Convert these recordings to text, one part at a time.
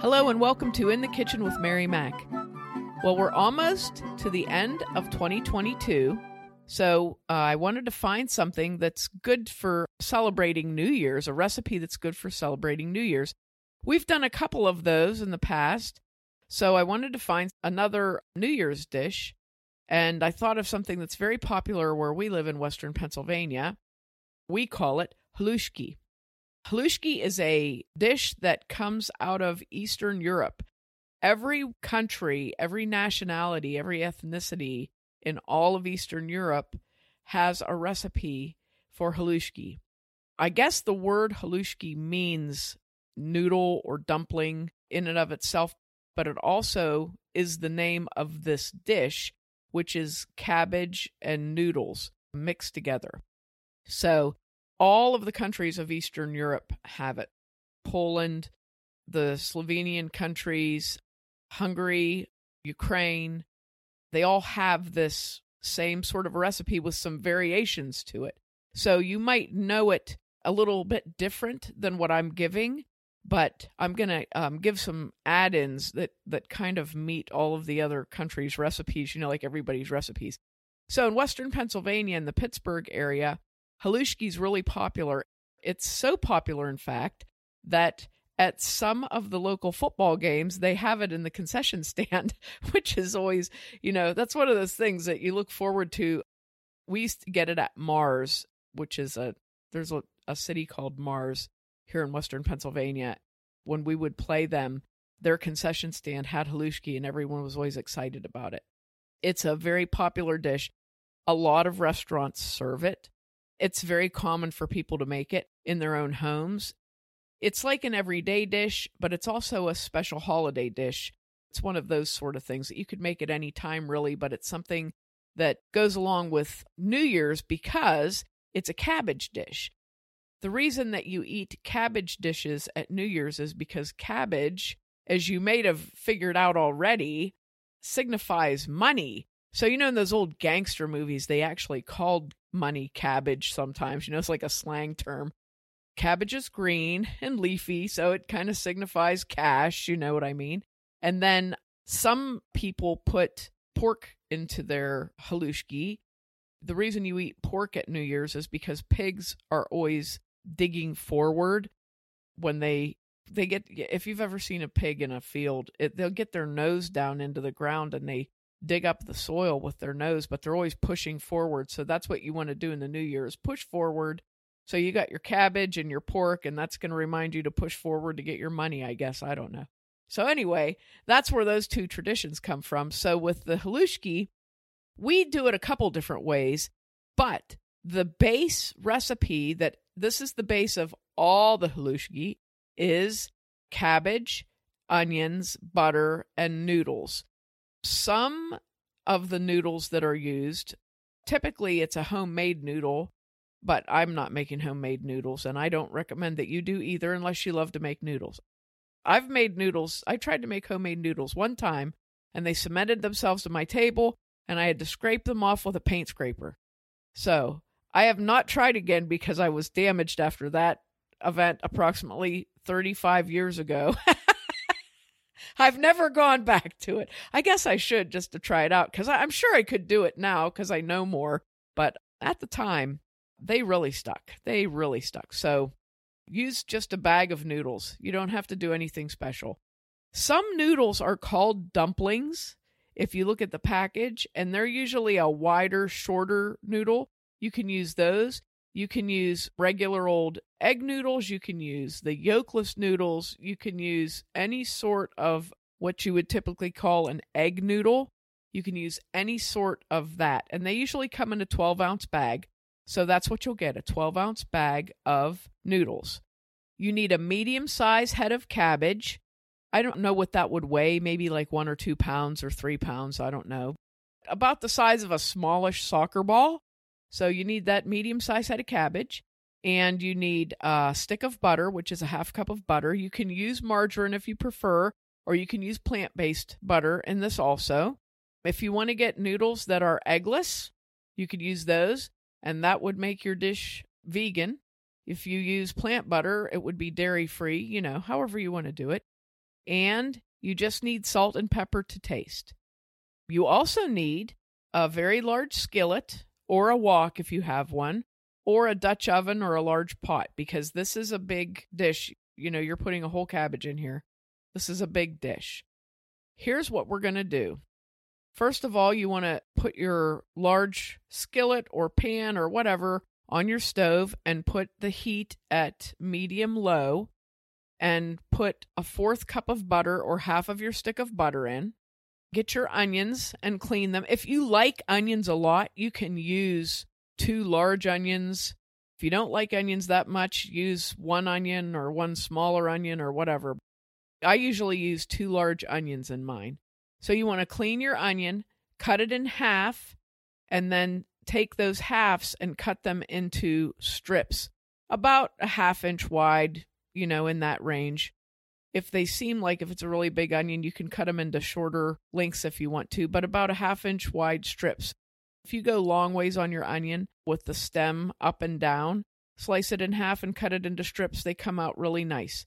Hello and welcome to In the Kitchen with Mary Mac. Well, we're almost to the end of 2022, so uh, I wanted to find something that's good for celebrating New Year's, a recipe that's good for celebrating New Year's. We've done a couple of those in the past, so I wanted to find another New Year's dish, and I thought of something that's very popular where we live in Western Pennsylvania. We call it halushki. Halushki is a dish that comes out of Eastern Europe. Every country, every nationality, every ethnicity in all of Eastern Europe has a recipe for halushki. I guess the word halushki means noodle or dumpling in and of itself, but it also is the name of this dish, which is cabbage and noodles mixed together. So all of the countries of Eastern Europe have it Poland, the Slovenian countries, Hungary, Ukraine. They all have this same sort of recipe with some variations to it. So you might know it a little bit different than what I'm giving, but I'm going to um, give some add ins that, that kind of meet all of the other countries' recipes, you know, like everybody's recipes. So in Western Pennsylvania, in the Pittsburgh area, Halushki is really popular. It's so popular, in fact, that at some of the local football games, they have it in the concession stand, which is always, you know, that's one of those things that you look forward to. We used to get it at Mars, which is a, there's a, a city called Mars here in Western Pennsylvania. When we would play them, their concession stand had halushki and everyone was always excited about it. It's a very popular dish. A lot of restaurants serve it. It's very common for people to make it in their own homes. It's like an everyday dish, but it's also a special holiday dish. It's one of those sort of things that you could make at any time, really, but it's something that goes along with New Year's because it's a cabbage dish. The reason that you eat cabbage dishes at New Year's is because cabbage, as you may have figured out already, signifies money. So, you know, in those old gangster movies, they actually called money cabbage sometimes. You know, it's like a slang term. Cabbage is green and leafy, so it kind of signifies cash. You know what I mean? And then some people put pork into their halushki. The reason you eat pork at New Year's is because pigs are always digging forward when they they get if you've ever seen a pig in a field it, they'll get their nose down into the ground and they dig up the soil with their nose, but they're always pushing forward. So that's what you want to do in the new year is push forward. So you got your cabbage and your pork, and that's going to remind you to push forward to get your money, I guess. I don't know. So anyway, that's where those two traditions come from. So with the halushki, we do it a couple different ways, but the base recipe that this is the base of all the halushki is cabbage, onions, butter, and noodles some of the noodles that are used, typically it's a homemade noodle, but I'm not making homemade noodles, and I don't recommend that you do either unless you love to make noodles. I've made noodles. I tried to make homemade noodles one time, and they cemented themselves to my table, and I had to scrape them off with a paint scraper. So I have not tried again because I was damaged after that event approximately 35 years ago. I've never gone back to it. I guess I should just to try it out because I'm sure I could do it now because I know more. But at the time, they really stuck. They really stuck. So use just a bag of noodles. You don't have to do anything special. Some noodles are called dumplings if you look at the package, and they're usually a wider, shorter noodle. You can use those. You can use regular old egg noodles. You can use the yolkless noodles. You can use any sort of what you would typically call an egg noodle. You can use any sort of that. And they usually come in a 12 ounce bag. So that's what you'll get a 12 ounce bag of noodles. You need a medium size head of cabbage. I don't know what that would weigh, maybe like one or two pounds or three pounds. I don't know. About the size of a smallish soccer ball. So you need that medium sized head of cabbage and you need a stick of butter, which is a half cup of butter. You can use margarine if you prefer, or you can use plant based butter in this also. If you want to get noodles that are eggless, you could use those, and that would make your dish vegan. If you use plant butter, it would be dairy free, you know, however you want to do it. and you just need salt and pepper to taste. You also need a very large skillet or a wok if you have one, or a Dutch oven or a large pot because this is a big dish. You know, you're putting a whole cabbage in here. This is a big dish. Here's what we're going to do. First of all, you want to put your large skillet or pan or whatever on your stove and put the heat at medium low and put a fourth cup of butter or half of your stick of butter in. Get your onions and clean them. If you like onions a lot, you can use two large onions. If you don't like onions that much, use one onion or one smaller onion or whatever. I usually use two large onions in mine. So you want to clean your onion, cut it in half, and then take those halves and cut them into strips about a half inch wide, you know, in that range. If they seem like if it's a really big onion, you can cut them into shorter lengths if you want to, but about a half inch wide strips. If you go long ways on your onion with the stem up and down, slice it in half and cut it into strips. They come out really nice.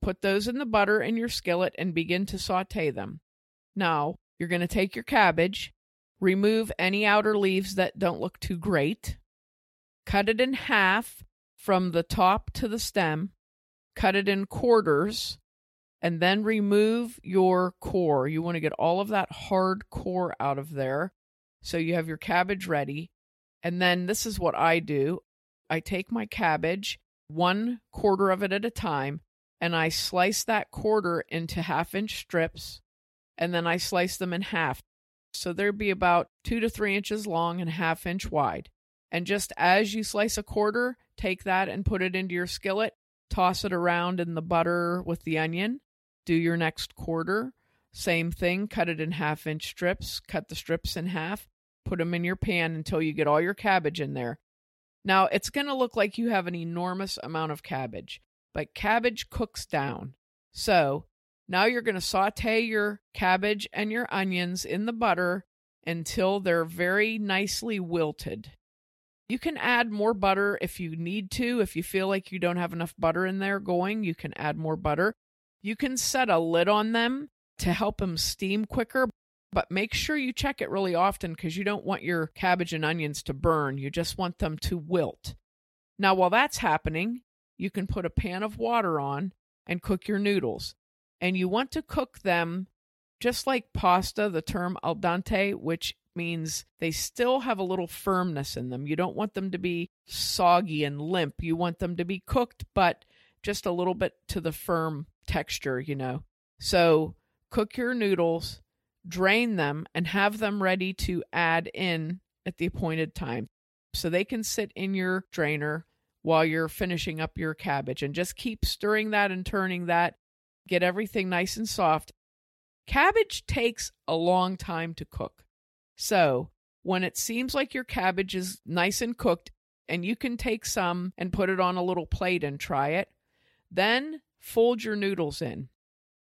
Put those in the butter in your skillet and begin to saute them. Now, you're going to take your cabbage, remove any outer leaves that don't look too great, cut it in half from the top to the stem, cut it in quarters, and then remove your core. You want to get all of that hard core out of there. So you have your cabbage ready. And then this is what I do I take my cabbage, one quarter of it at a time, and I slice that quarter into half inch strips, and then I slice them in half. So they'd be about two to three inches long and half inch wide. And just as you slice a quarter, take that and put it into your skillet, toss it around in the butter with the onion, do your next quarter. Same thing, cut it in half inch strips, cut the strips in half, put them in your pan until you get all your cabbage in there. Now, it's going to look like you have an enormous amount of cabbage, but cabbage cooks down. So now you're going to saute your cabbage and your onions in the butter until they're very nicely wilted. You can add more butter if you need to. If you feel like you don't have enough butter in there going, you can add more butter. You can set a lid on them to help them steam quicker, but make sure you check it really often because you don't want your cabbage and onions to burn. You just want them to wilt. Now, while that's happening, you can put a pan of water on and cook your noodles. And you want to cook them just like pasta, the term al dente, which means they still have a little firmness in them. You don't want them to be soggy and limp. You want them to be cooked, but just a little bit to the firm texture, you know. So cook your noodles, drain them, and have them ready to add in at the appointed time. So they can sit in your drainer while you're finishing up your cabbage and just keep stirring that and turning that. Get everything nice and soft. Cabbage takes a long time to cook. So when it seems like your cabbage is nice and cooked, and you can take some and put it on a little plate and try it, then fold your noodles in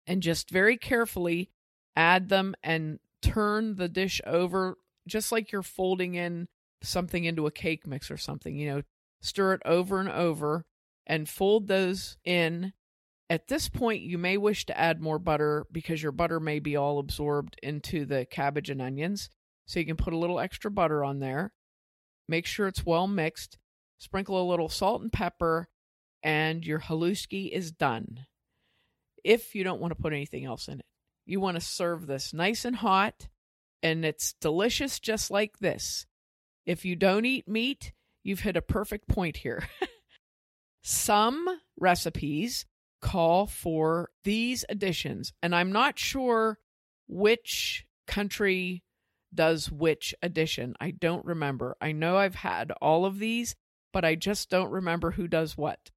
and just very carefully add them and turn the dish over just like you're folding in something into a cake mix or something, you know, stir it over and over and fold those in. At this point, you may wish to add more butter because your butter may be all absorbed into the cabbage and onions. So you can put a little extra butter on there. Make sure it's well mixed. Sprinkle a little salt and pepper, and your haluski is done if you don't want to put anything else in it. You want to serve this nice and hot, and it's delicious just like this. If you don't eat meat, you've hit a perfect point here. Some recipes call for these additions, and I'm not sure which country does which addition. I don't remember. I know I've had all of these, but I just don't remember who does what.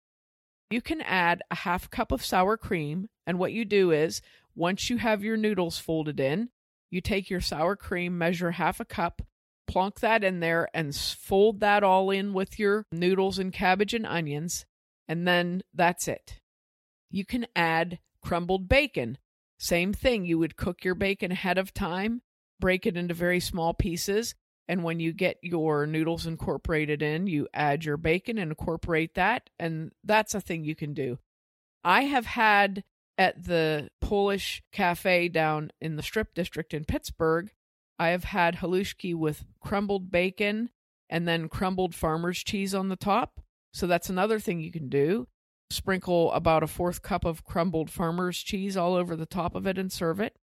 You can add a half cup of sour cream, and what you do is once you have your noodles folded in, you take your sour cream, measure half a cup, plunk that in there, and fold that all in with your noodles and cabbage and onions, and then that's it. You can add crumbled bacon. Same thing, you would cook your bacon ahead of time, break it into very small pieces, and when you get your noodles incorporated in, you add your bacon and incorporate that. And that's a thing you can do. I have had at the Polish cafe down in the Strip District in Pittsburgh, I have had halushki with crumbled bacon and then crumbled farmer's cheese on the top. So that's another thing you can do. Sprinkle about a fourth cup of crumbled farmer's cheese all over the top of it and serve it.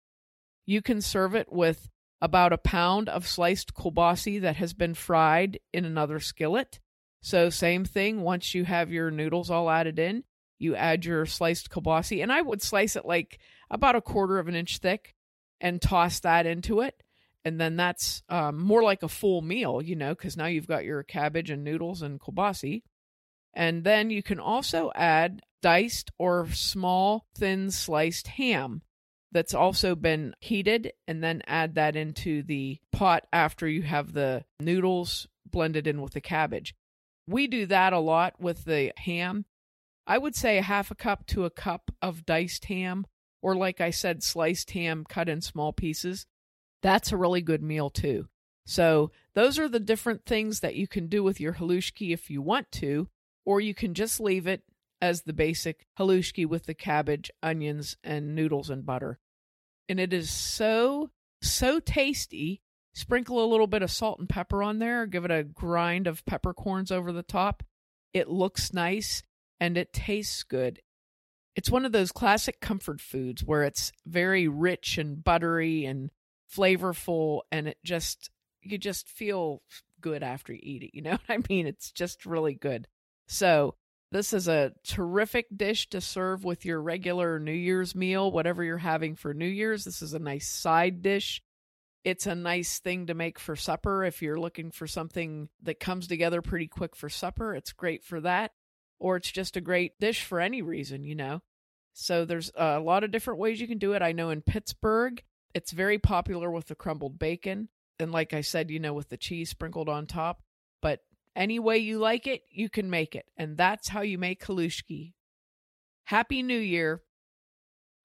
You can serve it with about a pound of sliced kielbasa that has been fried in another skillet. So, same thing, once you have your noodles all added in, you add your sliced kielbasa, and I would slice it like about a quarter of an inch thick and toss that into it. And then that's um, more like a full meal, you know, because now you've got your cabbage and noodles and kielbasa. And then you can also add diced or small, thin sliced ham that's also been heated, and then add that into the pot after you have the noodles blended in with the cabbage. We do that a lot with the ham. I would say a half a cup to a cup of diced ham, or like I said, sliced ham cut in small pieces. That's a really good meal too. So, those are the different things that you can do with your halushki if you want to, or you can just leave it as the basic halushki with the cabbage, onions, and noodles and butter. And it is so, so tasty. Sprinkle a little bit of salt and pepper on there, give it a grind of peppercorns over the top. It looks nice and it tastes good. It's one of those classic comfort foods where it's very rich and buttery and flavorful and it just you just feel good after you eat it. You know what I mean? It's just really good. So, this is a terrific dish to serve with your regular New Year's meal, whatever you're having for New Year's. This is a nice side dish. It's a nice thing to make for supper if you're looking for something that comes together pretty quick for supper. It's great for that. Or it's just a great dish for any reason, you know. So there's a lot of different ways you can do it. I know in Pittsburgh, it's very popular with the crumbled bacon. And like I said, you know, with the cheese sprinkled on top. But any way you like it, you can make it. And that's how you make halushki. Happy New Year.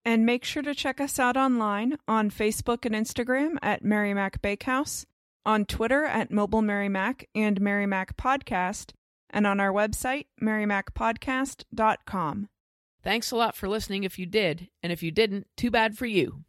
And make sure to check us out online on Facebook and Instagram at Mary Mac Bakehouse, on Twitter at Mobile Mary Mac and Mary Mac Podcast, and on our website, marymacpodcast.com. Thanks a lot for listening if you did, and if you didn't, too bad for you.